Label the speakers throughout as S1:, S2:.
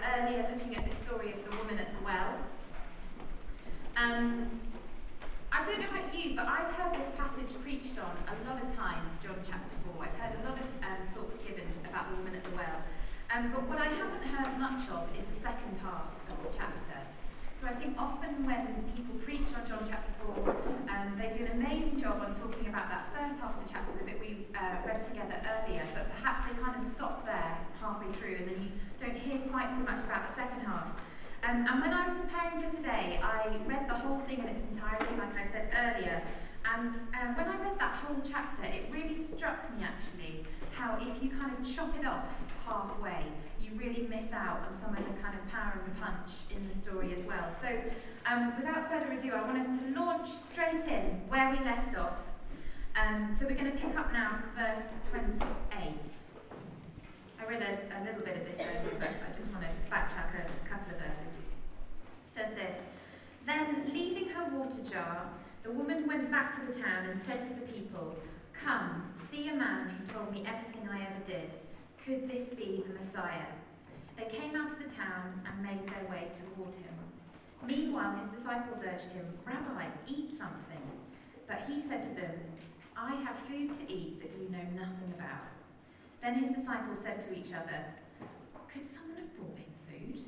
S1: earlier looking at the story of the woman at the well. Um, I don't know about you, but I've heard this passage preached on a lot of times, John chapter 4. I've heard a lot of um, talks given about the woman at the well. Um, but what I haven't heard much of is the second half of the chapter. So I think often when people preach on John chapter 4, um, they do an amazing job on talking about that first half of the chapter, the bit we uh, read together earlier, but perhaps they kind of stop there halfway through and then you don't hear quite so much about the second half. Um, and when I was preparing for today, I read the whole thing in its entirety, like I said earlier. And um, when I read that whole chapter, it really struck me actually how if you kind of chop it off halfway, you really miss out on some of the kind of power and punch in the story as well. So, um, without further ado, I want us to launch straight in where we left off. Um, so, we're going to pick up now verse 28. I read a, a little bit of this earlier, but I just want to backtrack a couple of verses says this Then, leaving her water jar, the woman went back to the town and said to the people, Come, see a man who told me everything I ever did. Could this be the Messiah? They came out of the town and made their way toward him. Meanwhile, his disciples urged him, Rabbi, eat something. But he said to them, I have food to eat that you know nothing about. Then his disciples said to each other, Could someone have brought him food?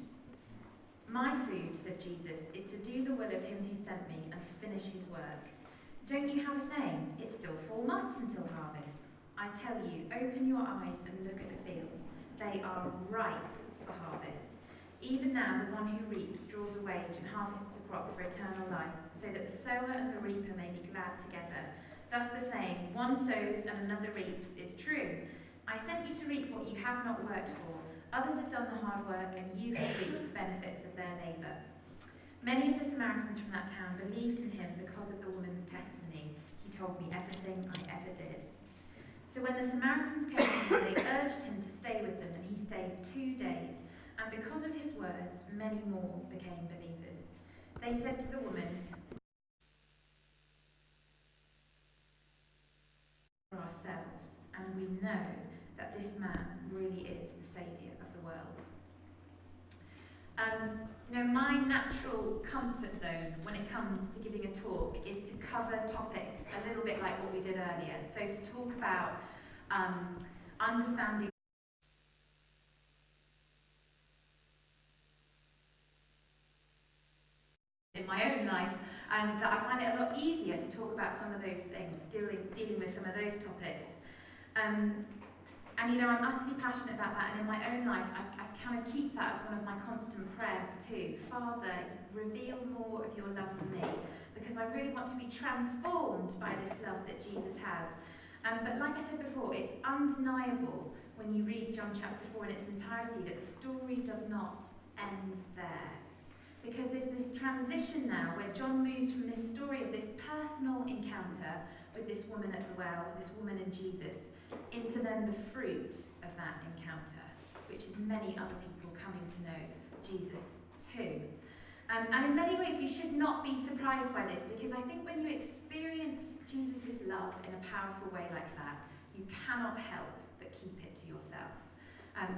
S1: My food, said Jesus, is to do the will of him who sent me and to finish his work. Don't you have a saying, it's still four months until harvest? I tell you, open your eyes and look at the fields. They are ripe for harvest. Even now, the one who reaps draws a wage and harvests a crop for eternal life, so that the sower and the reaper may be glad together. Thus the saying, one sows and another reaps, is true. I sent you to reap what you have not worked for. Others have done the hard work, and you have reaped the benefits of their labour. Many of the Samaritans from that town believed in him because of the woman's testimony. He told me everything I ever did. So when the Samaritans came to him, they urged him to stay with them, and he stayed two days. And because of his words, many more became believers. They said to the woman, ourselves, and we know this man really is the Saviour of the world. Um, know, my natural comfort zone when it comes to giving a talk is to cover topics a little bit like what we did earlier. So to talk about um, understanding in my own life, um, that I find it a lot easier to talk about some of those things, dealing, dealing with some of those topics. Um, and you know, I'm utterly passionate about that, and in my own life, I, I kind of keep that as one of my constant prayers too. Father, reveal more of your love for me, because I really want to be transformed by this love that Jesus has. Um, but like I said before, it's undeniable when you read John chapter 4 in its entirety that the story does not end there. Because there's this transition now where John moves from this story of this personal encounter with this woman at the well, this woman and Jesus, into then the fruit of that encounter, which is many other people coming to know Jesus too. Um, and in many ways, we should not be surprised by this because I think when you experience Jesus' love in a powerful way like that, you cannot help but keep it to yourself. Um,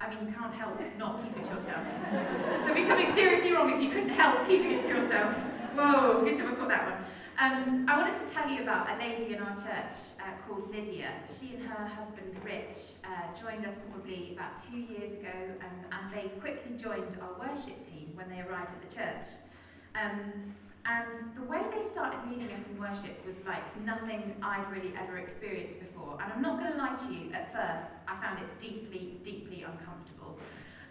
S1: I mean, you can't help not keep it to yourself. There'd be something seriously wrong if you couldn't help keeping it to yourself. Whoa, good job I caught that one. Um, I wanted to tell you about a lady in our church uh, called Lydia. She and her husband Rich uh, joined us probably about two years ago, and, and they quickly joined our worship team when they arrived at the church. Um, and the way they started leading us in worship was like nothing I'd really ever experienced before. And I'm not going to lie to you, at first, I found it deeply, deeply uncomfortable.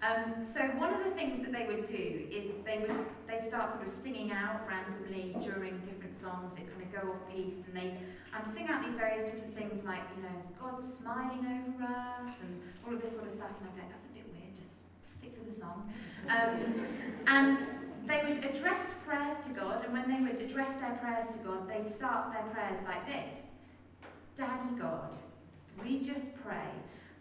S1: Um, so one of the things that they would do is they would they start sort of singing out randomly during different songs. They kind of go off piece and they um, sing out these various different things like you know God's smiling over us and all of this sort of stuff. And I'd be like, that's a bit weird. Just stick to the song. Um, and they would address prayers to God, and when they would address their prayers to God, they'd start their prayers like this Daddy God, we just pray.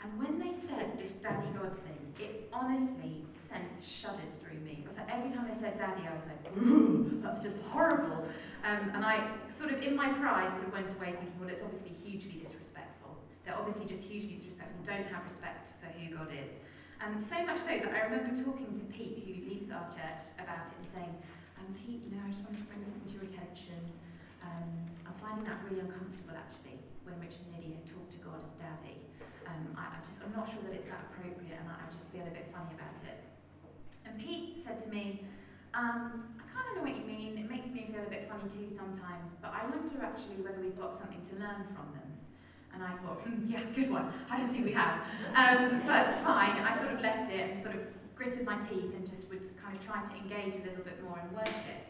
S1: And when they said this Daddy God thing, it honestly sent shudders through me. Like every time they said Daddy, I was like, ooh, that's just horrible. Um, and I sort of, in my pride, sort of went away thinking, well, it's obviously hugely disrespectful. They're obviously just hugely disrespectful, don't have respect for who God is. And so much so that I remember talking to Pete, who leads our church, about it and saying, um, Pete, you know, I just wanted to bring something to your attention. Um, I'm finding that really uncomfortable, actually, when Richard and Lydia talk to God as daddy. I'm not sure that it's that appropriate, and I, just feel a bit funny about it. And Pete said to me, um, I kind of know what you mean. It makes me feel a bit funny too sometimes, but I wonder actually whether we've got something to learn from them. And I thought, hmm, yeah, good one. I don't think we have. Um, but fine, I sort of left it and sort of gritted my teeth and just would kind of try to engage a little bit more in worship.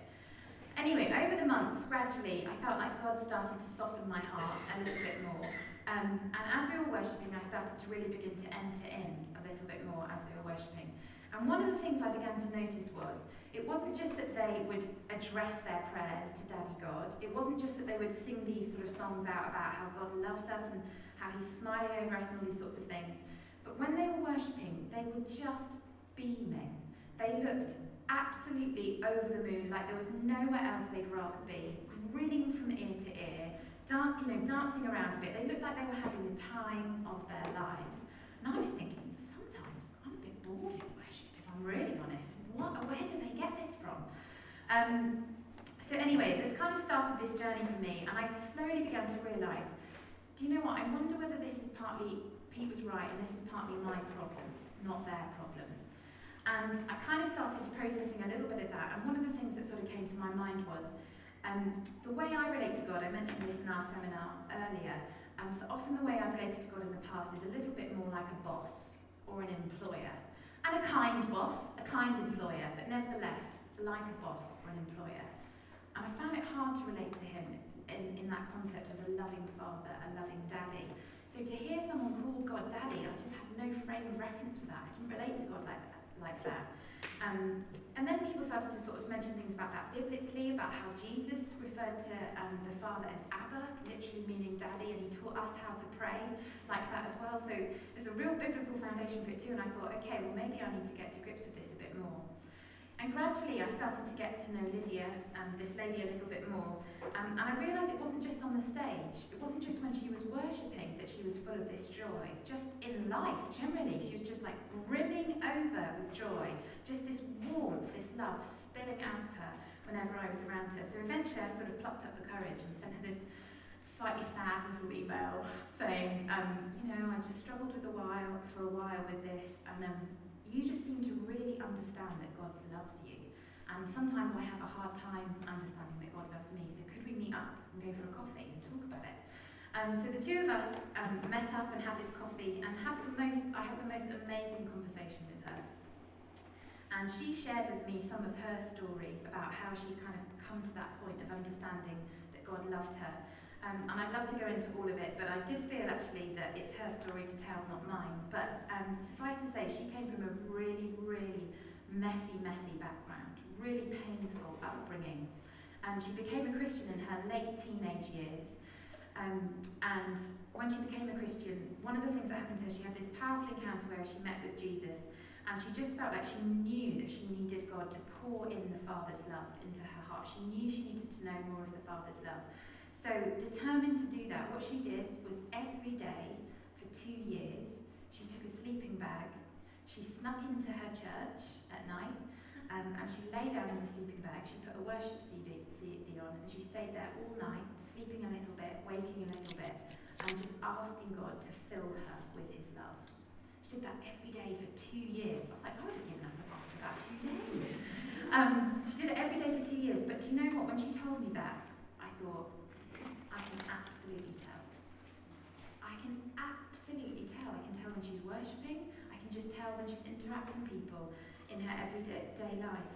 S1: Anyway, over the months, gradually, I felt like God started to soften my heart a little bit more. Um, and as we were worshipping, I started to really begin to enter in a little bit more as they were worshipping. And one of the things I began to notice was it wasn't just that they would address their prayers to Daddy God. It wasn't just that they would sing these sort of songs out about how God loves us and how He's smiling over us and all these sorts of things. But when they were worshipping, they were just beaming. They looked absolutely over the moon, like there was nowhere else they'd rather be, grinning from ear to ear, dan- you know, dancing around a bit. They looked like they were having the time of their lives. And I was thinking, sometimes I'm a bit bored in worship, if I'm really honest what, where do they get this from? Um, so anyway, this kind of started this journey for me, and I slowly began to realise, do you know what? I wonder whether this is partly, Pete was right, and this is partly my problem, not their problem. And I kind of started processing a little bit of that, and one of the things that sort of came to my mind was, um, the way I relate to God, I mentioned this in our seminar earlier, um, so often the way I've related to God in the past is a little bit more like a boss or an employer. And a kind boss, a kind employer, but nevertheless, like a boss or an employer. And I found it hard to relate to him in, in that concept as a loving father, a loving daddy. So to hear someone call God daddy, I just had no frame of reference for that. I couldn't relate to God like that. Like that. Um, and then people started to sort of mention things about that biblically, about how Jesus referred to um, the Father as Abba, literally meaning daddy, and he taught us how to pray like that as well. So there's a real biblical foundation for it too, and I thought, okay, well, maybe I need to get to grips with this a bit more. And gradually I started to get to know Lydia and this lady a little bit more. Um, and I realised it wasn't just on the stage. It wasn't just when she was worshipping that she was full of this joy. Just in life, generally, she was just like brimming over with joy. Just this warmth, this love spilling out of her whenever I was around her. So eventually I sort of plucked up the courage and sent her this slightly sad little email saying, um, you know, I just struggled with a while for a while with this, and um, you just seem to really understand that God loves you. And sometimes I have a hard time understanding that God loves me. So could we meet up and go for a coffee and talk about it? Um, so the two of us um, met up and had this coffee and had the most, I had the most amazing conversation with her. And she shared with me some of her story about how she kind of come to that point of understanding that God loved her. Um, and I'd love to go into all of it, but I did feel actually that it's her story to tell, not mine. But um, suffice to say, she came from a really, really messy, messy background, really painful upbringing. And she became a Christian in her late teenage years. Um, and when she became a Christian, one of the things that happened to her, she had this powerful encounter where she met with Jesus, and she just felt like she knew that she needed God to pour in the Father's love into her heart. She knew she needed to know more of the Father's love. So, determined to do that, what she did was every day for two years, she took a sleeping bag, she snuck into her church at night, um, and she lay down in the sleeping bag. She put a worship CD, CD on, and she stayed there all night, sleeping a little bit, waking a little bit, and just asking God to fill her with His love. She did that every day for two years. I was like, I would have given up after about two days. Um, she did it every day for two years. But do you know what? When she told me that, I thought, I can absolutely tell. I can absolutely tell. I can tell when she's worshipping. I can just tell when she's interacting people in her everyday life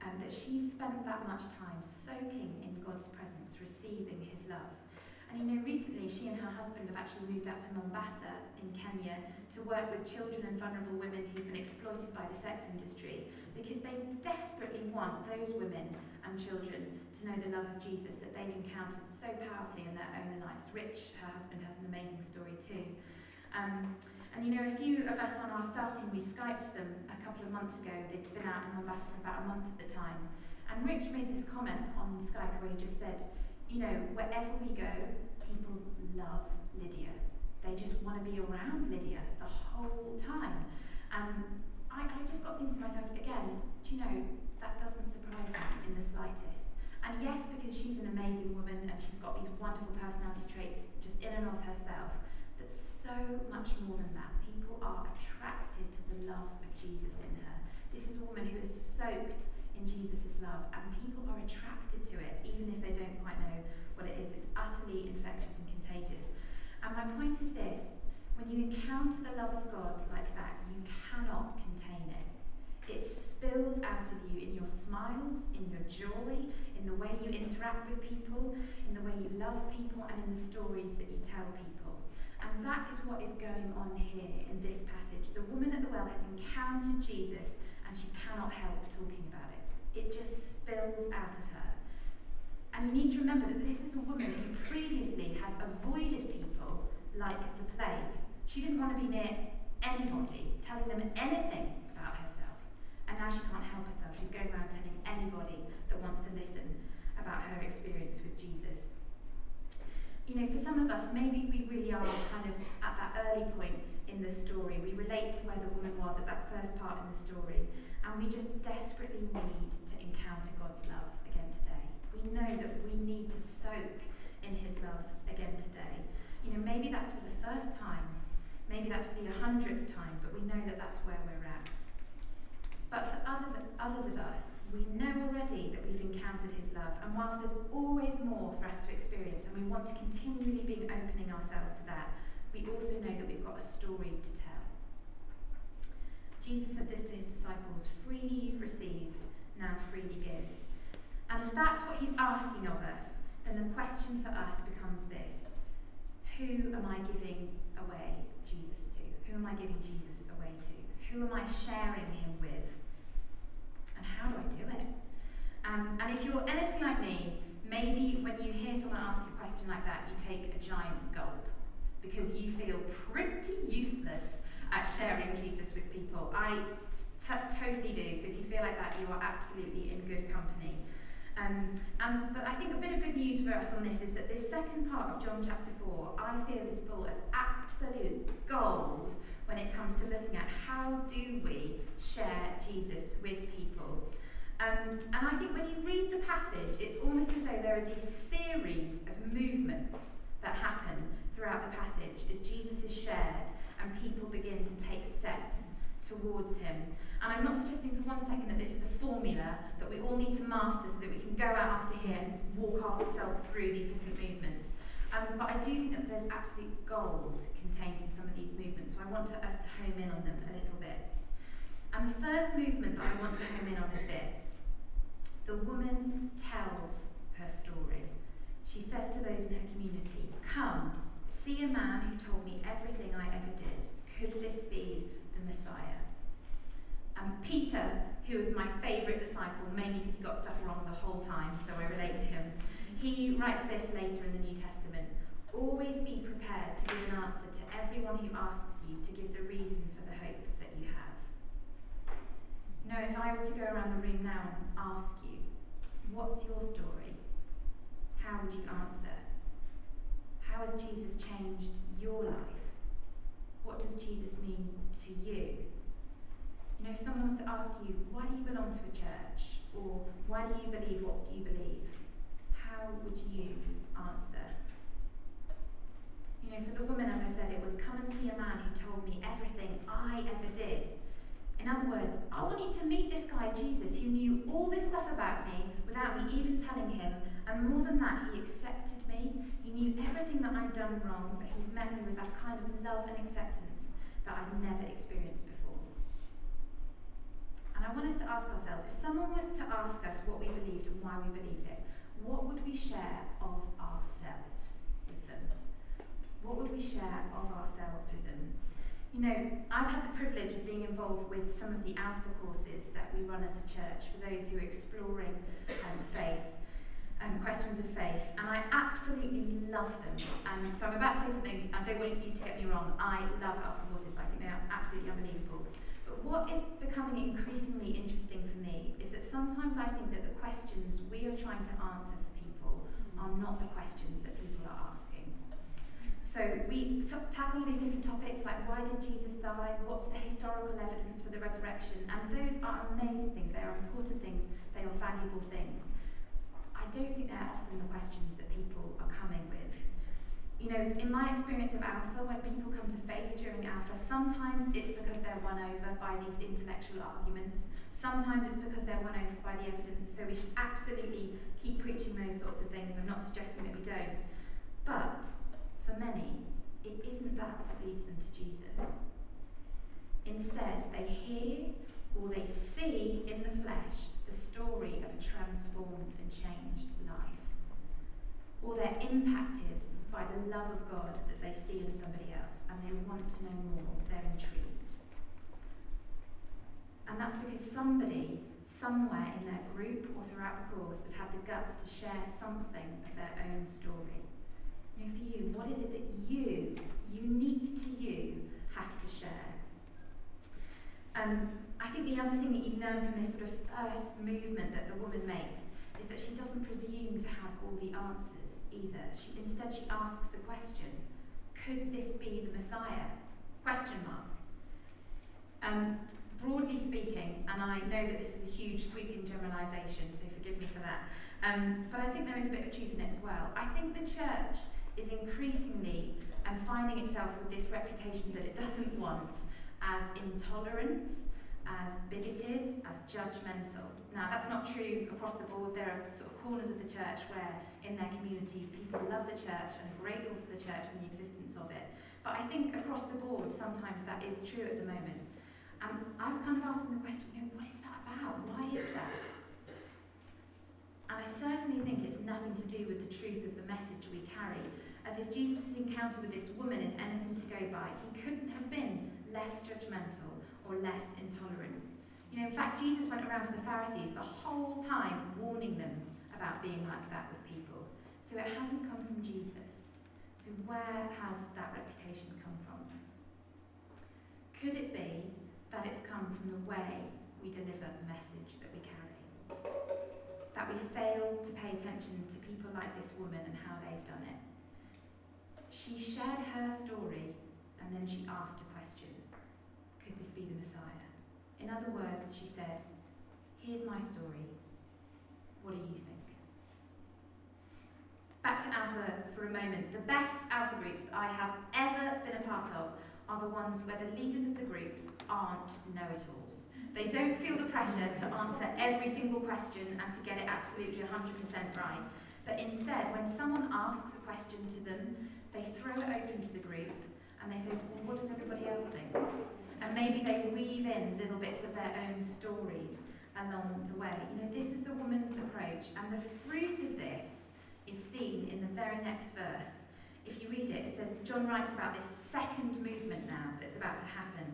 S1: um, that she's spent that much time soaking in God's presence, receiving his love. And you know, recently she and her husband have actually moved out to Mombasa in Kenya to work with children and vulnerable women who've been exploited by the sex industry because they desperately want those women and children to know the love of Jesus that they've encountered so powerfully in their own lives. Rich, her husband, has an amazing story too. Um, and you know, a few of us on our staff team, we Skyped them a couple of months ago. They'd been out in Mombasa for about a month at the time. And Rich made this comment on Skype where he just said, you know, wherever we go, people love Lydia. They just want to be around Lydia the whole time. And I, I just got thinking to myself, again, do you know, that doesn't surprise me in the slightest. And yes, because she's an amazing woman and she's got these wonderful personality traits just in and of herself, but so much more than that. People are attracted to the love of Jesus in her. This is a woman who is soaked in Jesus' love, and people are attracted to it, even if they don't quite know what it is. It's utterly infectious and contagious. And my point is this when you encounter the love of God like that, you cannot contain it. It spills out of you in your smiles, in your joy, in the way you interact with people, in the way you love people, and in the stories that you tell people. And that is what is going on here in this passage. The woman at the well has encountered Jesus and she cannot help talking about. It just spills out of her. And you need to remember that this is a woman who previously has avoided people like the plague. She didn't want to be near anybody, telling them anything about herself. And now she can't help herself. She's going around telling anybody that wants to listen about her experience with Jesus you know, for some of us, maybe we really are kind of at that early point in the story. We relate to where the woman was at that first part in the story, and we just desperately need encounter God's love again today. We know that we need to soak in His love again today. You know, maybe that's for the first time, maybe that's for the hundredth time, but we know that that's where we're at. But for other, others of us, we know already that we've encountered his love, and whilst there's always more for us to experience, and we want to continually be opening ourselves to that, we also know that we've got a story to tell. Jesus said this to his disciples freely you've received, now freely give. And if that's what he's asking of us, then the question for us becomes this Who am I giving away Jesus to? Who am I giving Jesus away to? Who am I sharing him with? And how do I do it? Um, and if you're anything like me, maybe when you hear someone ask you a question like that, you take a giant gulp because you feel pretty useless at sharing Jesus with people. I totally do. So if you feel like that, you are absolutely in good company. Um, and but I think a bit of good news for us on this is that this second part of John chapter 4, I feel is full of absolute gold when it comes to looking at how do we share Jesus with people. Um, and I think when you read the passage, it's almost as though there are these series of movements that happen throughout the passage as Jesus is shared and people begin to take steps towards him. And I'm not suggesting for one second that this is a formula that we all need to master so that we can go out after here and walk ourselves through these different movements. Um, but I do think that there's absolute gold contained in some of these movements, so I want to, us to home in on them a little bit. And the first movement that I want to home in on is this. The woman tells her story. She says to those in her community, Come, see a man who told me everything I ever did. Could this be the Messiah? And Peter, who is my favourite disciple, mainly because he got stuff wrong the whole time, so I relate to him, he writes this later in the New Testament. Always be prepared to give an answer to everyone who asks you to give the reason for the hope that you have. You know, if I was to go around the room now and ask you, what's your story? How would you answer? How has Jesus changed your life? What does Jesus mean to you? You know, if someone was to ask you, why do you belong to a church? Or why do you believe what you believe? How would you answer? You know, for the woman, as I said, it was come and see a man who told me everything I ever did. In other words, I want you to meet this guy, Jesus, who knew all this stuff about me without me even telling him. And more than that, he accepted me. He knew everything that I'd done wrong, but he's met me with that kind of love and acceptance that I'd never experienced before. And I want us to ask ourselves if someone was to ask us what we believed and why we believed it, what would we share of ourselves with them? What would we share of ourselves with them? You know, I've had the privilege of being involved with some of the Alpha courses that we run as a church for those who are exploring um, faith um, questions of faith, and I absolutely love them. And so I'm about to say something, I don't want you to get me wrong, I love Alpha courses, I think they are absolutely unbelievable. What is becoming increasingly interesting for me is that sometimes I think that the questions we are trying to answer for people are not the questions that people are asking. So we tackle these different topics like why did Jesus die? What's the historical evidence for the resurrection? And those are amazing things, they are important things, they are valuable things. I don't think they're often the questions that people are coming with. You know, in my experience of Alpha, when people come to faith during Alpha, sometimes it's because they're won over by these intellectual arguments. Sometimes it's because they're won over by the evidence. So we should absolutely keep preaching those sorts of things. I'm not suggesting that we don't. But for many, it isn't that that leads them to Jesus. Instead, they hear or they see in the flesh the story of a transformed and changed life. Or they're impacted by the love of God that they see in somebody else and they want to know more, they're intrigued. And that's because somebody, somewhere in their group or throughout the course, has had the guts to share something of their own story. Know, for you, what is it that you, unique to you, have to share? Um, I think the other thing that you learn from this sort of first movement that the woman makes is that she doesn't presume to have all the answers either. She, instead, she asks a question: Could this be the Messiah? Question mark. Um, broadly speaking, and I know that this is a huge sweeping generalisation, so forgive me for that. Um, but I think there is a bit of truth in it as well. I think the church is increasingly um, finding itself with this reputation that it doesn't want as intolerant, as bigoted, as judgmental. Now, that's not true across the board. There are sort of corners of the church where, in their communities, people love the church and are grateful for the church and the existence of it. But I think across the board, sometimes that is true at the moment. And I was kind of asking the question, you know, what is that about? Why is that? And I certainly think it's nothing to do with the truth of the message we carry. As if Jesus' encounter with this woman is anything to go by, he couldn't have been less judgmental or less intolerant. You know, in fact, Jesus went around to the Pharisees the whole time warning them about being like that with people. So it hasn't come from Jesus. So where has that reputation come from? Could it be that it's come from the way we deliver the message that we carry? That we fail to pay attention to people like this woman and how they've done it? She shared her story and then she asked a could this be the Messiah? In other words, she said, Here's my story. What do you think? Back to Alpha for a moment. The best Alpha groups I have ever been a part of are the ones where the leaders of the groups aren't know it alls. They don't feel the pressure to answer every single question and to get it absolutely 100% right. But instead, when someone asks a question to them, they throw it open to the group and they say, Well, what does everybody else think? And maybe they weave in little bits of their own stories along the way. You know, this is the woman's approach, and the fruit of this is seen in the very next verse. If you read it, it says, John writes about this second movement now that's about to happen.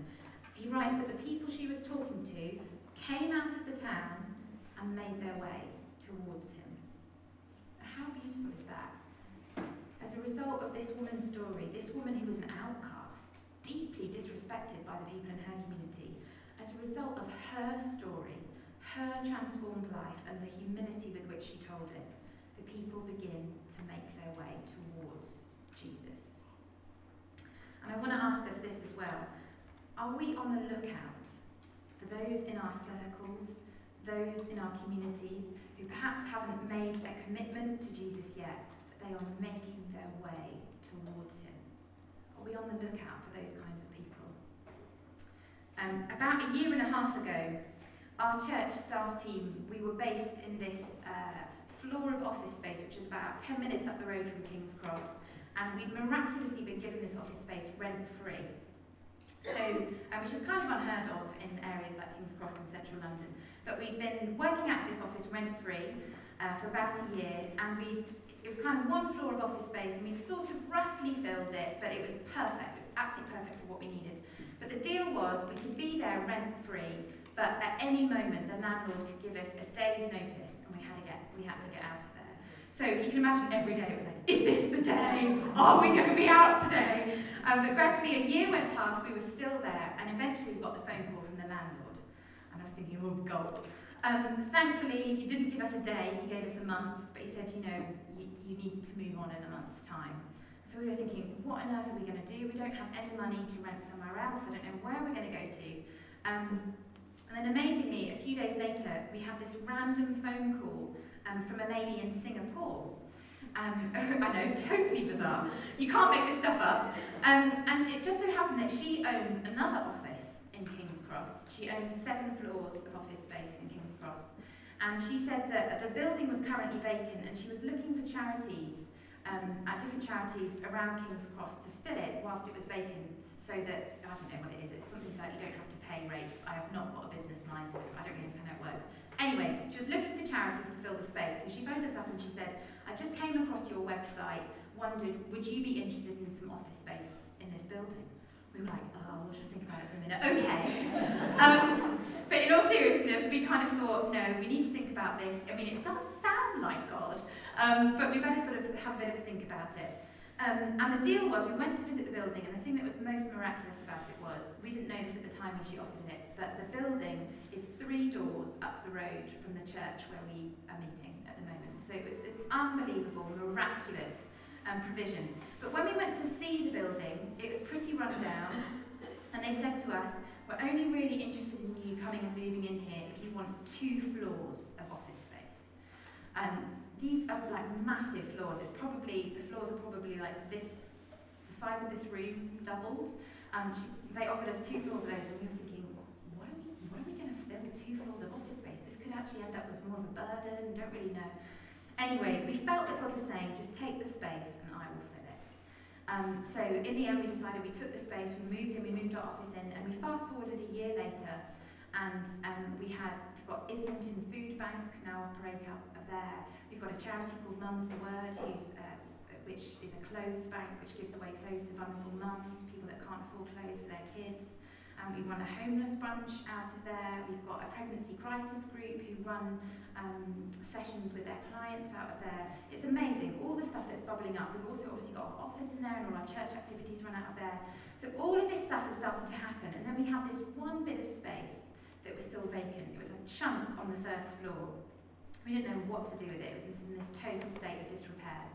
S1: He writes that the people she was talking to came out of the town and made their way towards him. How beautiful is that? As a result of this woman's story, this woman who was an outcast, deeply disrespected by the people in her community as a result of her story, her transformed life, and the humility with which she told it. The people begin to make their way towards Jesus. And I want to ask us this as well. Are we on the lookout for those in our circles, those in our communities who perhaps haven't made a commitment to Jesus yet, but they are making their way? We on the lookout for those kinds of people? Um, about a year and a half ago, our church staff team, we were based in this uh, floor of office space, which is about 10 minutes up the road from King's Cross, and we'd miraculously been given this office space rent free. So, uh, which is kind of unheard of in areas like King's Cross and central London. But we've been working at this office rent-free uh, for about a year, and we it was kind of one floor of office space, and we've sort of roughly filled it, but it was perfect. It was absolutely perfect for what we needed. But the deal was we could be there rent-free, but at any moment the landlord could give us a day's notice, and we had to get we had to get out of there. So you can imagine every day it was like, is this the day? Are we going to be out today? Um, but gradually a year went past, we were still there, and eventually we got the phone call from the landlord. And I was thinking, oh God. Um, thankfully, he didn't give us a day, he gave us a month, but he said, you know, you, need to move on in a month's time. So we were thinking, what on earth are we going to do? We don't have any money to rent somewhere else. I don't know where we're going to go to. Um, and then amazingly, a few days later, we had this random phone call um, from a lady in Singapore. Um, I know, totally bizarre. You can't make this stuff up. Um, and it just so happened that she owned another office in King's Cross. She owned seven floors of office space in King's Cross. And she said that the building was currently vacant and she was looking for charities, um, at different charities around King's Cross to fill it whilst it was vacant so that, I don't know what it is, it's something like you don't have to pay rates. I have not got a business mind, so I don't really understand how it works. Anyway, she was looking for charities to fill the space, so she phoned us up and she said, I just came across your website, wondered, would you be interested in some office space in this building? We were like, oh, we'll just think about it for a minute. Okay. um, but in all seriousness, we kind of thought, no, we need to think about this. I mean, it does sound like God, um, but we better sort of have a bit of a think about it. Um, and the deal was, we went to visit the building, and the thing that was most miraculous about it was, we didn't know this at the time when she offered it, but the building is three doors up the road from the church where we are meeting at the moment. So it was this unbelievable, miraculous um, provision. But when we went to see the building, it was pretty run down, and they said to us, we're only really interested in you coming and moving in here if you want two floors of office space. And these are like massive floors. It's probably, the floors are probably like this, the size of this room doubled. And she, they offered us two floors of those, and we were thinking, what are we, what are we going to fill with two floors of office space? This could actually end up as more of a burden, don't really know. Anyway, we felt that God was saying, just take the space and I will fill it. Um, so in the end, we decided we took the space, we moved in, we moved our office in, and we fast forwarded a year later, and um, we had we've got Islington Food Bank now operate out of there. We've got a charity called Mums the Word, who's, uh, which is a clothes bank which gives away clothes to vulnerable mums, people that can't afford clothes for their kids. Um, we run a homeless bunch out of there. We've got a pregnancy crisis group who run um, sessions with their clients out of there. It's amazing, all the stuff that's bubbling up. We've also obviously got our office in there and all our church activities run out of there. So all of this stuff is starting to happen. And then we had this one bit of space that was still vacant. It was a chunk on the first floor. We didn't know what to do with it. It was in this total state of disrepair.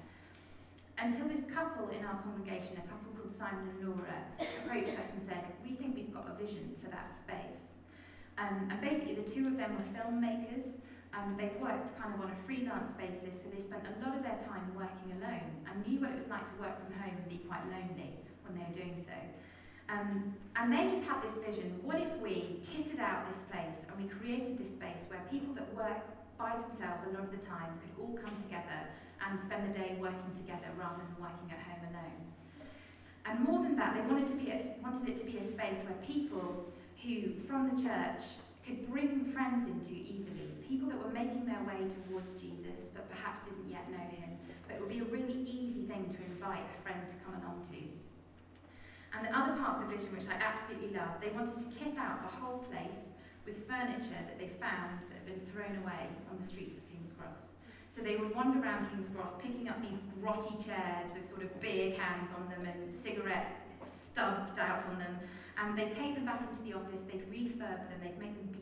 S1: Until this couple in our congregation, a couple called Simon and Laura, approached us and said, We think we've got a vision for that space. Um, and basically, the two of them were filmmakers. Um, they worked kind of on a freelance basis, so they spent a lot of their time working alone and knew what it was like to work from home and be quite lonely when they were doing so. Um, and they just had this vision what if we kitted out this place and we created this space where people that work by themselves a lot of the time could all come together and spend the day working together rather than working at home alone. And more than that, they wanted, to be a, wanted it to be a space where people who, from the church, could bring friends into easily. People that were making their way towards Jesus but perhaps didn't yet know him. But it would be a really easy thing to invite a friend to come along to. And the other part of the vision, which I absolutely love, they wanted to kit out the whole place with furniture that they found that had been thrown away on the streets of King's Cross. So they would wander around King's Cross picking up these grotty chairs with sort of beer cans on them and cigarette stubbed out on them. And they'd take them back into the office, they'd refurb them, they'd make them.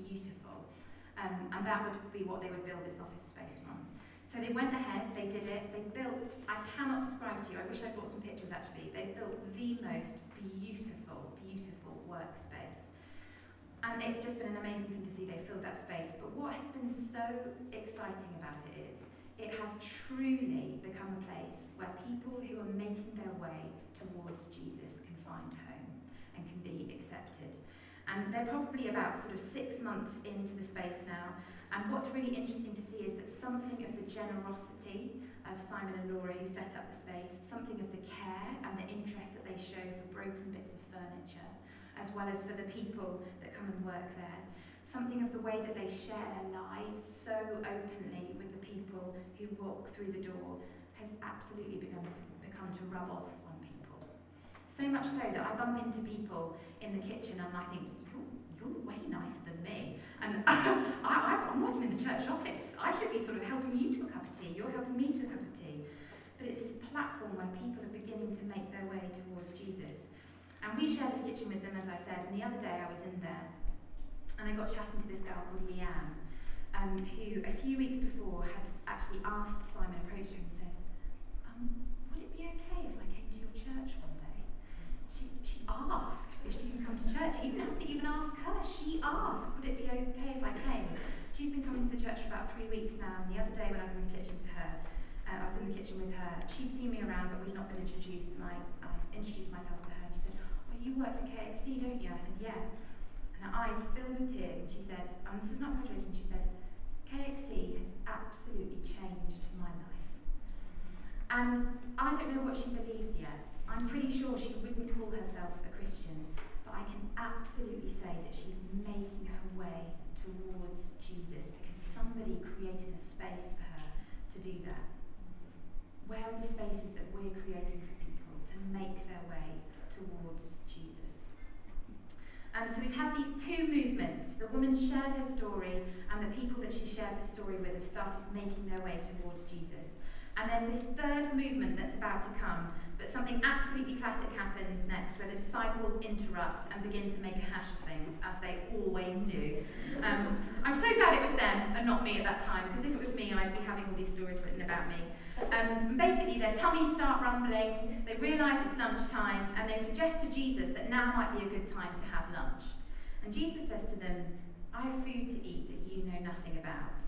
S1: Um, and that would be what they would build this office space from. So they went ahead, they did it, they built, I cannot describe to you, I wish I brought some pictures actually, they've built the most beautiful, beautiful workspace. And it's just been an amazing thing to see they filled that space. But what has been so exciting about it is it has truly become a place where people who are making their way towards Jesus can find home and can be accepted. And they're probably about sort of six months into the space now. And what's really interesting to see is that something of the generosity of Simon and Laura who set up the space, something of the care and the interest that they show for broken bits of furniture, as well as for the people that come and work there. Something of the way that they share their lives so openly with the people who walk through the door has absolutely begun to become to rub off. So much so that I bump into people in the kitchen and I think, you're, you're way nicer than me. And I, I'm working in the church office. I should be sort of helping you to a cup of tea. You're helping me to a cup of tea. But it's this platform where people are beginning to make their way towards Jesus. And we share this kitchen with them, as I said. And the other day I was in there and I got chatting to this girl called Leanne, um, who a few weeks before had actually asked Simon, approached her and said, um, would it be okay if I came to your church one day? She, she asked if she could come to church. He didn't have to even ask her. She asked, would it be okay if I came? She's been coming to the church for about three weeks now, and the other day when I was in the kitchen to her, uh, I was in the kitchen with her, she'd seen me around, but we'd not been introduced, and I, I introduced myself to her, and she said, oh, you work for KXC, don't you? I said, yeah And her eyes filled with tears, and she said, and this is not exaggeration, she said, KXC has absolutely changed my life. And I don't know what she believes yet. I'm pretty sure she wouldn't call herself a Christian, but I can absolutely say that she's making her way towards Jesus because somebody created a space for her to do that. Where are the spaces that we're creating for people to make their way towards Jesus? um, so we've had these two movements. The woman shared her story, and the people that she shared the story with have started making their way towards Jesus. And there's this third movement that's about to come, but something absolutely classic happens next, where the disciples interrupt and begin to make a hash of things, as they always do. Um, I'm so glad it was them and not me at that time, because if it was me, I'd be having all these stories written about me. Um, basically, their tummies start rumbling, they realise it's lunchtime, and they suggest to Jesus that now might be a good time to have lunch. And Jesus says to them, I have food to eat that you know nothing about.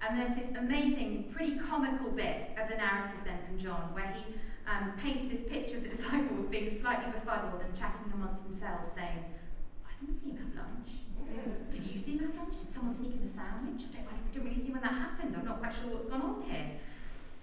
S1: And there's this amazing, pretty comical bit of the narrative then from John, where he um, paints this picture of the disciples being slightly befuddled and chatting amongst themselves, saying, I didn't see him have lunch. Did you see him have lunch? Did someone sneak him a sandwich? I don't, I don't really see when that happened. I'm not quite sure what's gone on here.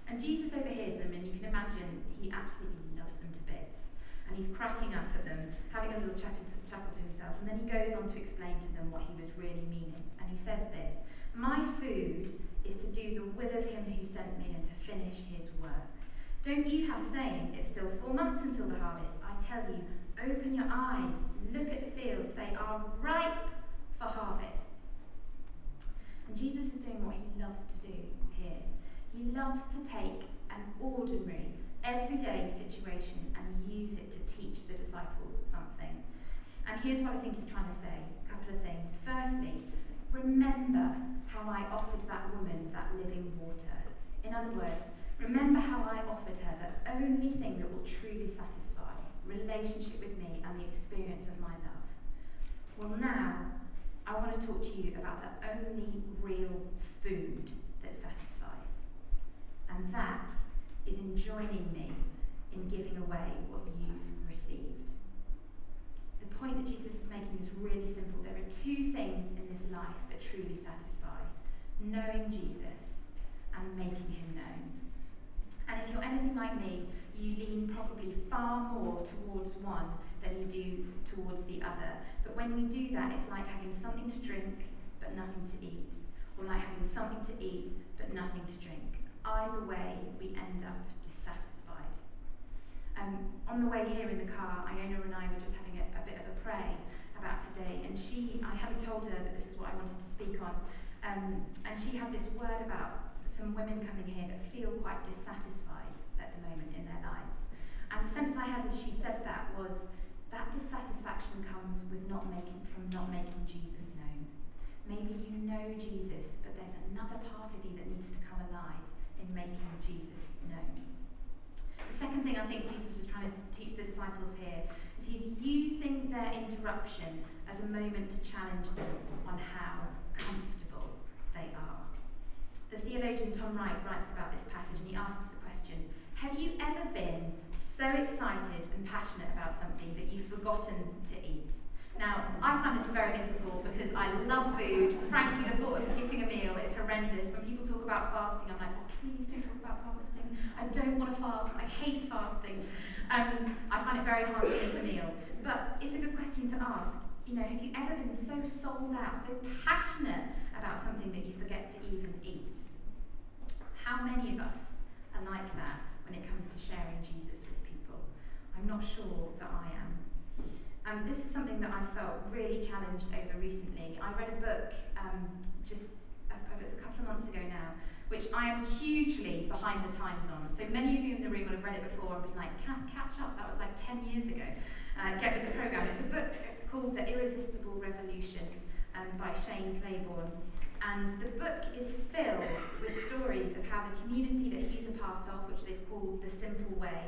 S1: And Jesus overhears them, and you can imagine he absolutely loves them to bits. And he's cracking up at them, having a little chuckle to, chuckle to himself, and then he goes on to explain to them what he was really meaning. And he says this My food is to do the will of him who sent me and to finish his work. Don't you have a saying, it's still four months until the harvest? I tell you, open your eyes, look at the fields, they are ripe for harvest. And Jesus is doing what he loves to do here. He loves to take an ordinary, everyday situation and use it to teach the disciples something. And here's what I think he's trying to say a couple of things. Firstly, remember how I offered that woman that living water. In other words, remember how I offered her the only thing that will truly satisfy relationship with me and the experience of my love. Well, now I want to talk to you about the only real food that satisfies and that is in joining me in giving away what you've received. The point that Jesus is making is really simple. There are two things in this life that truly satisfy knowing Jesus and making him known. And if you're anything like me, you lean probably far more towards one than you do towards the other. But when we do that, it's like having something to drink but nothing to eat, or like having something to eat but nothing to drink. Either way, we end up dissatisfied. Um, on the way here in the car, Iona and I were just having a, a bit of a pray about today, and she, I hadn't told her that this is what I wanted to speak on, um, and she had this word about some women coming here that feel quite dissatisfied at the moment in their lives. And the sense I had as she said that was that dissatisfaction comes with not making from not making Jesus known. Maybe you know Jesus, but there's another part of you that needs to come alive in making Jesus known. The second thing I think Jesus was trying to teach the disciples here is he's using their interruption as a moment to challenge them on how comfortable they are. The theologian Tom Wright writes about this passage and he asks the question Have you ever been so excited and passionate about something that you've forgotten to eat? Now, I find this very difficult because I love food. Frankly, the thought of skipping a meal is horrendous. When people talk about fasting, I'm like, oh, please don't talk about fasting. I don't want to fast. I hate fasting. Um, I find it very hard to miss a meal. But it's a good question to ask, you know, have you ever been so sold out, so passionate about something that you forget to even eat? How many of us are like that when it comes to sharing Jesus with people? I'm not sure that I am. Um, this is something that I felt really challenged over recently. I read a book um, just uh, it was a couple of months ago now, which I am hugely behind the times on. So many of you in the room will have read it before and been like, catch up, that was like 10 years ago. Uh, get with the program. It's a book called The Irresistible Revolution um, by Shane Claiborne. And the book is filled with stories of how the community that he's a part of, which they've called the Simple Way,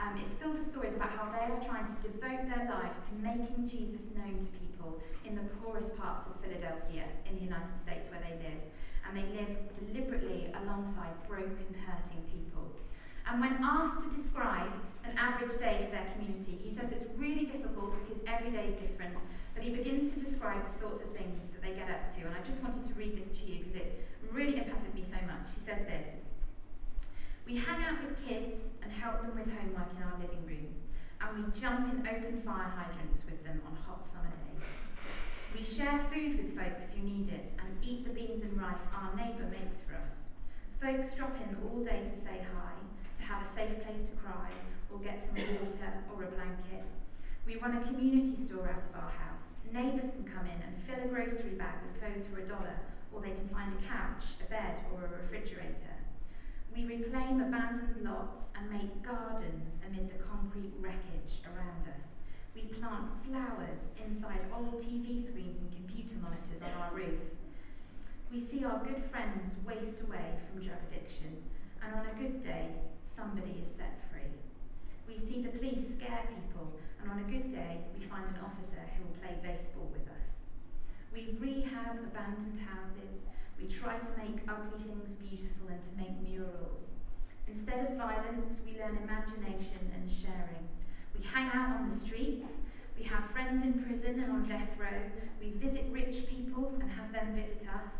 S1: um, it's filled with stories about how they are trying to devote their lives to making Jesus known to people in the poorest parts of Philadelphia in the United States where they live and they live deliberately alongside broken, hurting people. And when asked to describe an average day for their community, he says it's really difficult because every day is different, but he begins to describe the sorts of things that they get up to. And I just wanted to read this to you because it really impacted me so much. He says this We hang out with kids and help them with homework in our living room, and we jump in open fire hydrants with them on hot summer days. We share food with folks who need it and eat the beans and rice our neighbour makes for us. Folks drop in all day to say hi, to have a safe place to cry, or get some water or a blanket. We run a community store out of our house. Neighbours can come in and fill a grocery bag with clothes for a dollar, or they can find a couch, a bed, or a refrigerator. We reclaim abandoned lots and make gardens amid the concrete wreckage around us. We plant flowers inside old TV screens and computer monitors on our roof. We see our good friends waste away from drug addiction, and on a good day, somebody is set free. We see the police scare people, and on a good day, we find an officer who will play baseball with us. We rehab abandoned houses. We try to make ugly things beautiful and to make murals. Instead of violence, we learn imagination and sharing. We hang out on the streets. We have friends in prison and on death row. We visit rich people and have them visit us.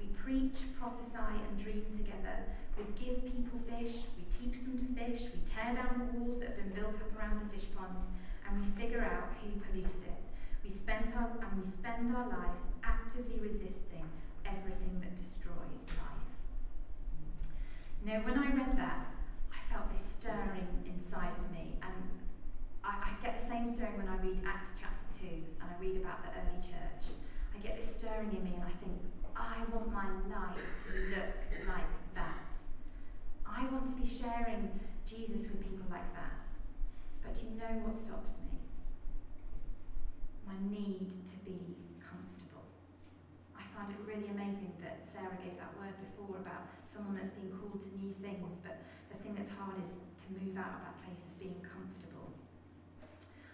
S1: We preach, prophesy, and dream together. We give people fish. We teach them to fish. We tear down the walls that have been built up around the fish ponds, and we figure out who polluted it. We spend our and we spend our lives actively resisting everything that destroys life. Now, when I read that, I felt this stirring inside of me, and I, I, get the same stirring when I read Acts chapter 2 and I read about the early church. I get this stirring in me and I think, I want my life to look like that. I want to be sharing Jesus with people like that. But you know what stops me? My need to be comfortable. I find it really amazing that Sarah gave that word before about someone that's been called to new things, but the thing that's hard is to move out of that place of being comfortable.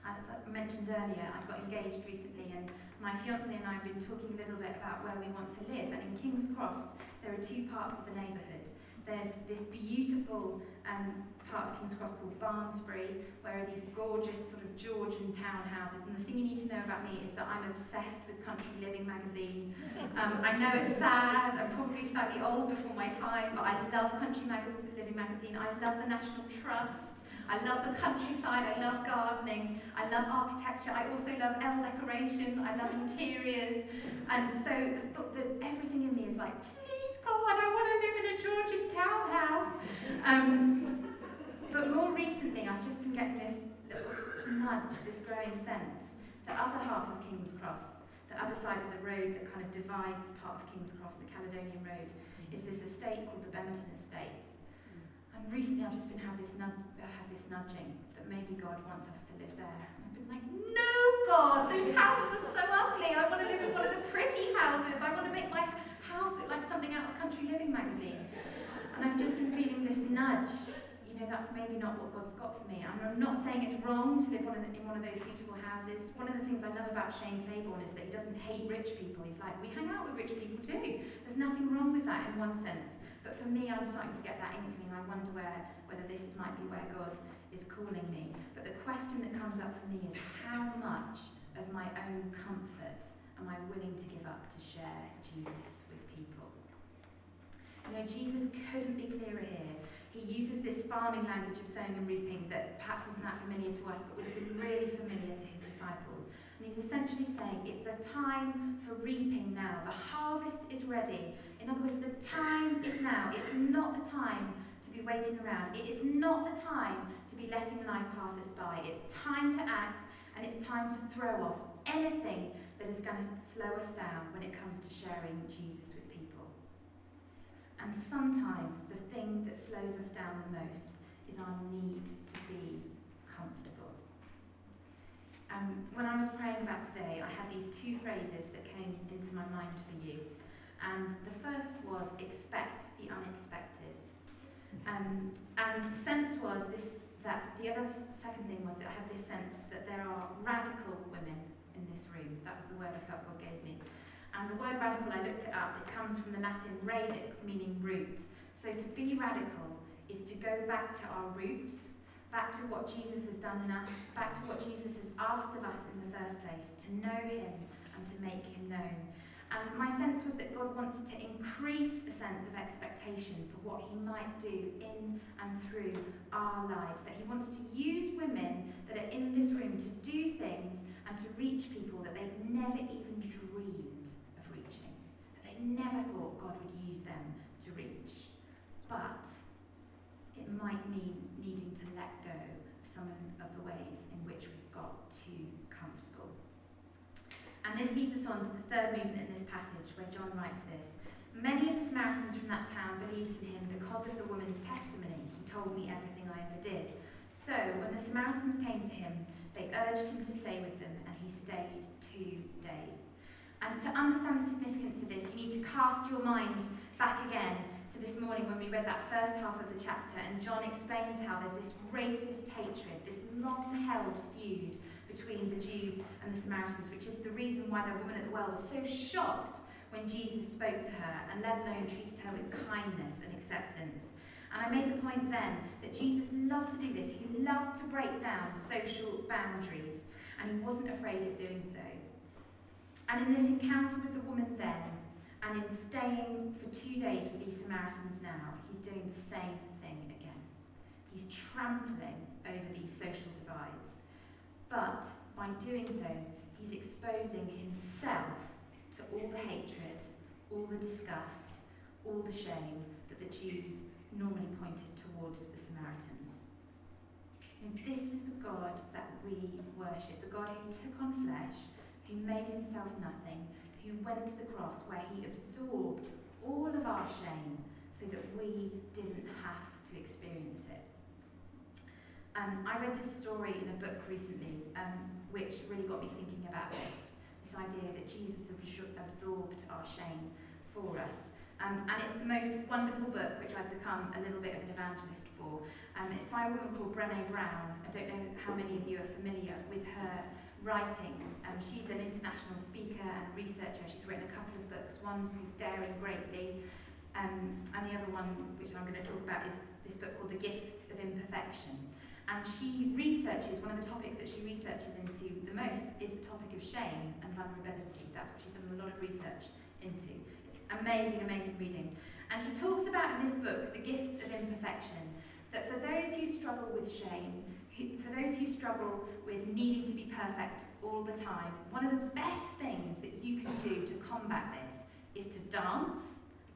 S1: As I mentioned earlier, I got engaged recently and my fiance and I have been talking a little bit about where we want to live. And in King's Cross, there are two parts of the neighbourhood. There's this beautiful um, part of King's Cross called Barnsbury, where are these gorgeous sort of Georgian townhouses. And the thing you need to know about me is that I'm obsessed with Country Living magazine. Um, I know it's sad, I'm probably slightly old before my time, but I love Country Living magazine. I love the National Trust. I love the countryside, I love gardening, I love architecture, I also love L decoration, I love interiors. And so the, the, everything in me is like, God, I want to live in a Georgian townhouse. Um, but more recently, I've just been getting this little nudge, this growing sense. The other half of King's Cross, the other side of the road that kind of divides part of King's Cross, the Caledonian Road, is this estate called the Bemerton Estate. And recently I've just been had this, nud- had this nudging that maybe God wants us to live there. I've been like, no, God, those houses are so ugly. I want to live in one of the pretty houses. I want to make my house look like something out of Country Living magazine. And I've just been feeling this nudge. You know, that's maybe not what God's got for me. And I'm not saying it's wrong to live on in one of those beautiful houses. One of the things I love about Shane Claiborne is that he doesn't hate rich people. He's like, we hang out with rich people too. There's nothing wrong with that in one sense. But for me, I'm starting to get that inkling. I wonder where, whether this might be where God is calling me. But the question that comes up for me is how much of my own comfort am I willing to give up to share Jesus? You know, Jesus couldn't be clearer here. He uses this farming language of sowing and reaping that perhaps isn't that familiar to us, but would have been really familiar to his disciples. And he's essentially saying it's the time for reaping now. The harvest is ready. In other words, the time is now. It's not the time to be waiting around. It is not the time to be letting life pass us by. It's time to act and it's time to throw off anything that is going to slow us down when it comes to sharing Jesus with. And sometimes the thing that slows us down the most is our need to be comfortable. Um, when I was praying about today, I had these two phrases that came into my mind for you. And the first was expect the unexpected. Um, and the sense was this that the other second thing was that I had this sense that there are radical women in this room. That was the word I felt God gave me. And the word radical, I looked it up, it comes from the Latin radix, meaning root. So to be radical is to go back to our roots, back to what Jesus has done in us, back to what Jesus has asked of us in the first place, to know him and to make him known. And my sense was that God wants to increase a sense of expectation for what He might do in and through our lives. That He wants to use women that are in this room to do things and to reach people that they've never even dreamed of reaching. That they never thought God would use them to reach. But it might mean needing to let go of some of the ways in which we've got too comfortable. And this leads us on to the third movement in this passage where John writes this. Many of the Samaritans from that town believed in him because of the woman's testimony. He told me everything I ever did. So, when the Samaritans came to him, they urged him to stay with them, and he stayed two days. And to understand the significance of this, you need to cast your mind back again to this morning when we read that first half of the chapter, and John explains how there's this racist hatred, this long held feud between the Jews and the Samaritans, which is the reason why the woman at the well was so shocked when Jesus spoke to her, and let alone treated her with kindness and acceptance. And I made the point then that Jesus loved to do this. He loved to break down social boundaries, and he wasn't afraid of doing so. And in this encounter with the woman then, and in staying for two days with these Samaritans now, he's doing the same thing again. He's trampling over these social divides. But by doing so, he's exposing himself to all the hatred, all the disgust, all the shame that the Jews normally pointed towards the Samaritans. And this is the God that we worship, the God who took on flesh, who made himself nothing, who went to the cross where he absorbed all of our shame so that we didn't have to experience it. Um, I read this story in a book recently, um, which really got me thinking about this this idea that Jesus absorbed our shame for us. Um, and it's the most wonderful book which I've become a little bit of an evangelist for. Um, it's by a woman called Brene Brown. I don't know how many of you are familiar with her writings. Um, she's an international speaker and researcher. She's written a couple of books. One's called Daring Greatly, um, and the other one, which I'm going to talk about, is this book called The Gifts of Imperfection. And she researches, one of the topics that she researches into the most is the topic of shame and vulnerability. That's what she's done a lot of research into. It's amazing, amazing reading. And she talks about in this book, The Gifts of Imperfection, that for those who struggle with shame, for those who struggle with needing to be perfect all the time, one of the best things that you can do to combat this is to dance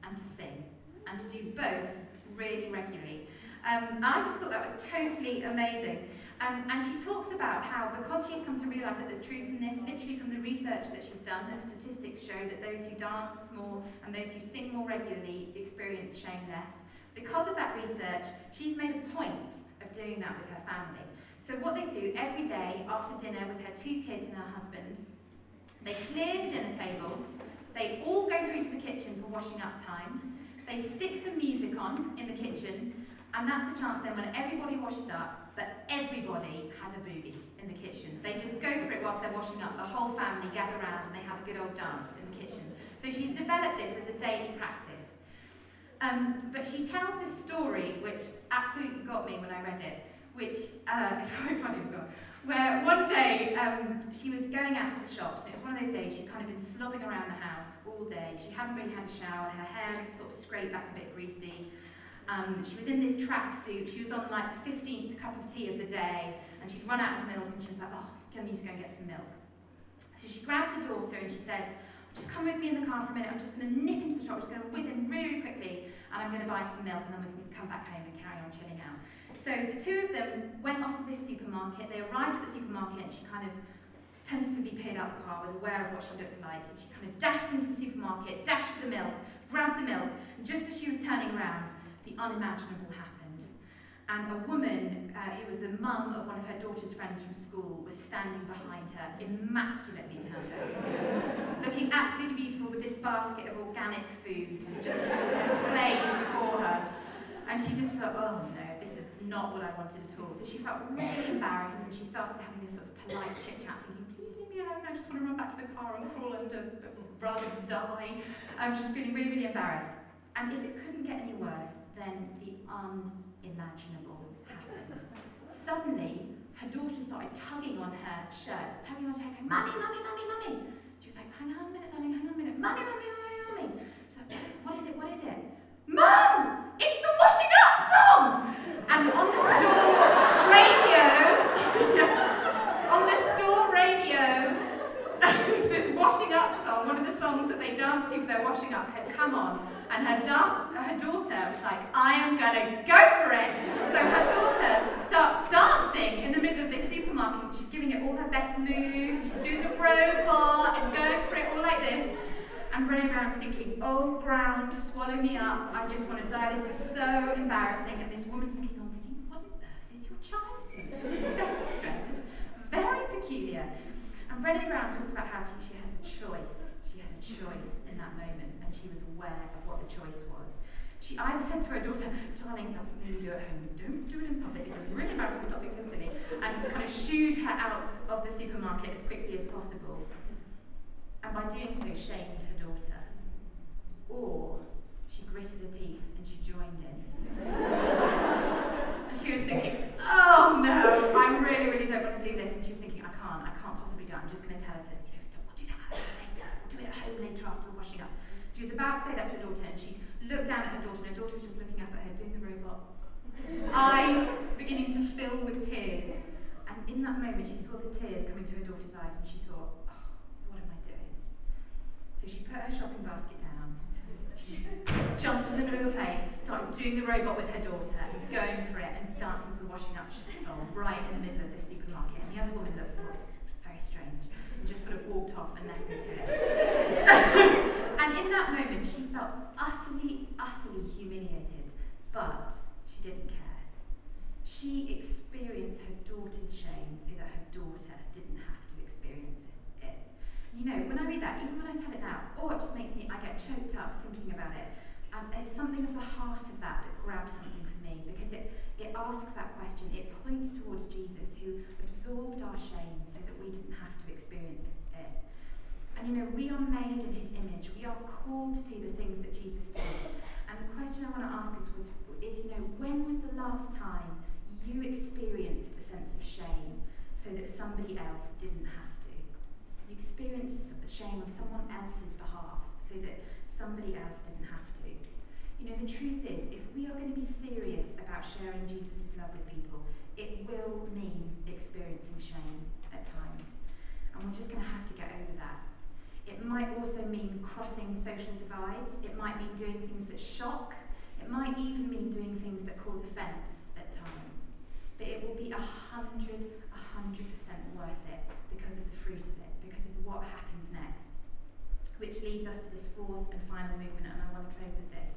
S1: and to sing, and to do both really regularly. Um, I just thought that was totally amazing. Um, and she talks about how, because she's come to realise that there's truth in this, literally from the research that she's done, the statistics show that those who dance more and those who sing more regularly experience shame less. Because of that research, she's made a point of doing that with her family. So what they do every day after dinner with her two kids and her husband, they clear the dinner table, they all go through to the kitchen for washing up time, they stick some music on in the kitchen, and that's the chance then when everybody washes up, but everybody has a boogie in the kitchen. They just go for it whilst they're washing up. The whole family gather around and they have a good old dance in the kitchen. So she's developed this as a daily practice. Um, but she tells this story, which absolutely got me when I read it, which uh, is quite funny as well. Where one day um, she was going out to the shops, and it was one of those days she'd kind of been slobbing around the house all day. She hadn't really had a shower, her hair was sort of scraped back a bit greasy. Um, she was in this tracksuit. She was on like the 15th cup of tea of the day, and she'd run out of milk, and she was like, "Oh, can need to go and get some milk?" So she grabbed her daughter and she said, just come with me in the car for a minute. I'm just going to nip into the shop. I'm just going to whiz in really, quickly and I'm going to buy some milk and then we can come back home and carry on chilling out. So the two of them went off to this supermarket. They arrived at the supermarket and she kind of tentatively paid out the car, was aware of what she looked like, and she kind of dashed into the supermarket, dashed for the milk, grabbed the milk, and just as she was turning around, the unimaginable happened. And a woman, uh, who was the mum of one of her daughter's friends from school, was standing behind her, immaculately turned out, looking absolutely beautiful with this basket of organic food just displayed before her. And she just thought, oh no, this is not what I wanted at all. So she felt really embarrassed and she started having this sort of polite chit chat, thinking, please leave me alone, I just want to run back to the car and crawl under rather than die. I'm just feeling really, really embarrassed. And if it couldn't get any worse, then the unimaginable happened. Suddenly, her daughter started tugging on her shirt, tugging on her hair, going, Mummy, Mummy, Mummy, Mummy. She was like, hang on a minute, darling, hang on a minute. Mummy, Mummy, Mummy, Mummy. She's like, what is, what is it, what is it? Mum! It's the washing up song! And on the store radio, on the store radio, this washing up song, one of the songs that they to washing up, had come on, and her, da- her daughter was like, I am gonna go for it. So her daughter starts dancing in the middle of this supermarket, she's giving it all her best moves, she's doing the robot and going for it all like this. And Brené Brown's thinking, oh, ground, swallow me up. I just want to die. This is so embarrassing. And this woman's looking on, thinking, what on earth is your child doing? Very strange. It's very peculiar. And Brené Brown talks about how she has a choice. She had a choice that moment, and she was aware of what the choice was. She either said to her daughter, darling, that's something you do at home, don't do it in public, it's really embarrassing, stop being so silly, and kind of shooed her out of the supermarket as quickly as possible. And by doing so, shamed her daughter. Or she gritted her teeth and she joined in. and she was thinking, oh no, I really, really don't want to do this. And she was thinking, I can't, I can't possibly do it. I'm just going to tell her to, you know, stop, we'll do that do it at home later after washing up. She was about to say that to her daughter and she looked down at her daughter and her daughter was just looking up at her, doing the robot. Eyes beginning to fill with tears. And in that moment, she saw the tears coming to her daughter's eyes and she thought, oh, what am I doing? So she put her shopping basket down. She jumped in the middle of the place, started doing the robot with her daughter, going for it and dancing to the washing up song right in the middle of the supermarket. And the other woman looked, very strange, and just sort of walked off and left them to it. That moment, she felt utterly, utterly humiliated, but she didn't care. She experienced her daughter's shame so that her daughter didn't have to experience it. You know, when I read that, even when I tell it now, oh, it just makes me, I get choked up thinking about it. And there's something of the heart of that that grabs something for me because it, it asks that question. It points towards Jesus who absorbed our shame so that we didn't have to experience it. And you know, we are made in his image. We are called to do the things that Jesus did. And the question I want to ask us was, is, you know, when was the last time you experienced a sense of shame so that somebody else didn't have to? You experienced shame on someone else's behalf so that somebody else didn't have to. You know, the truth is, if we are going to be serious about sharing Jesus' love with people, it will mean experiencing shame at times. And we're just going to have to get over that. It might also mean crossing social divides. It might mean doing things that shock. It might even mean doing things that cause offence at times. But it will be a hundred, a hundred percent worth it because of the fruit of it, because of what happens next. Which leads us to this fourth and final movement, and I want to close with this.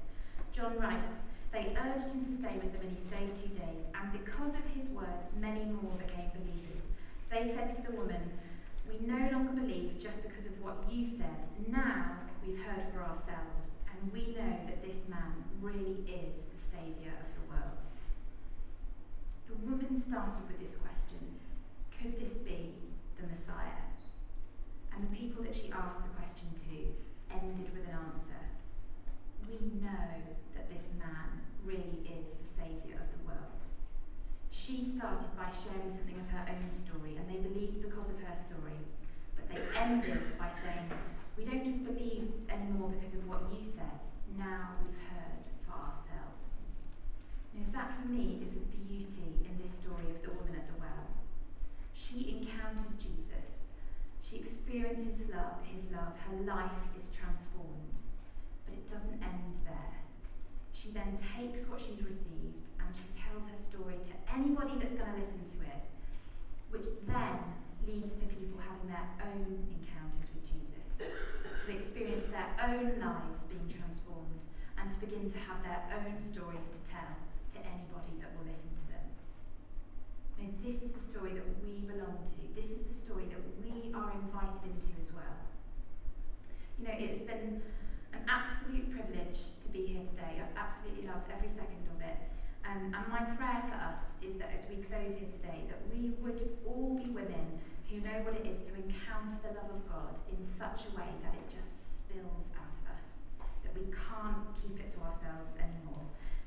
S1: John writes, They urged him to stay with them, and he stayed two days. And because of his words, many more became believers. They said to the woman, We no longer believe just because of what you said. Now we've heard for ourselves, and we know that this man really is the Saviour of the world. The woman started with this question Could this be the Messiah? And the people that she asked the question to ended with an answer. We know that this man really is the Saviour of the world. She started by sharing something of her own story, and they believed because of her story. But they ended by saying, We don't just believe anymore because of what you said, now we've heard for ourselves. Now, that for me is the beauty in this story of the woman at the well. She encounters Jesus. She experiences love, his love, her life is transformed. But it doesn't end there. She then takes what she's received and she tells her story to anybody that's going to listen to it, which then leads to people having their own encounters with Jesus, to experience their own lives being transformed, and to begin to have their own stories to tell to anybody that will listen to them. And this is the story that we belong to. This is the story that we are invited into as well. You know, it's been an absolute privilege to be here today. I've absolutely loved every second of it. Um, and my prayer for us is that as we close here today, that we would all be women who know what it is to encounter the love of God in such a way that it just spills out of us, that we can't keep it to ourselves anymore,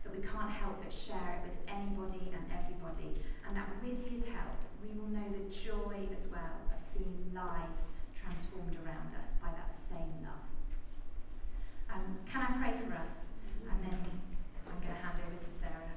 S1: that we can't help but share it with anybody and everybody, and that with His help, we will know the joy as well of seeing lives transformed around us by that same love. Um, can I pray for us? And then I'm going to hand over to Sarah.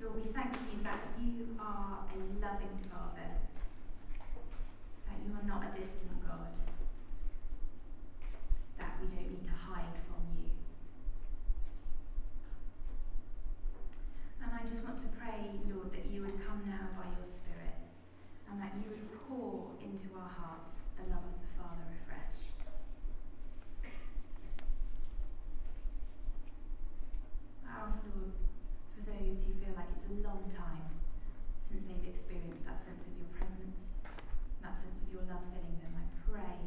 S1: Lord, we thank you that you are a loving Father, that you are not a distant God, that we don't need to hide from you. And I just want to pray, Lord, that you would come now by your Spirit and that you would pour into our hearts the love of the Father afresh. I ask, Lord, for those who feel like it's a long time since they've experienced that sense of your presence, that sense of your love filling them, I pray,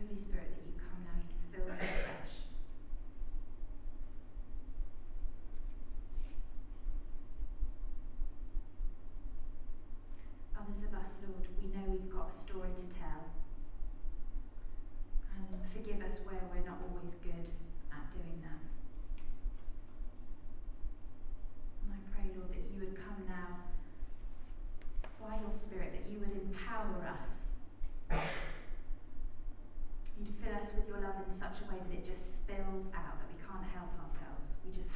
S1: Holy Spirit, that you come now, you fill them afresh. Others of us, Lord, we know we've got a story to tell. And forgive us where we're not always good at doing that. And I pray, Lord, that you would come now by your Spirit, that you would empower us. You'd fill us with your love in such a way that it just spills out, that we can't help ourselves. We just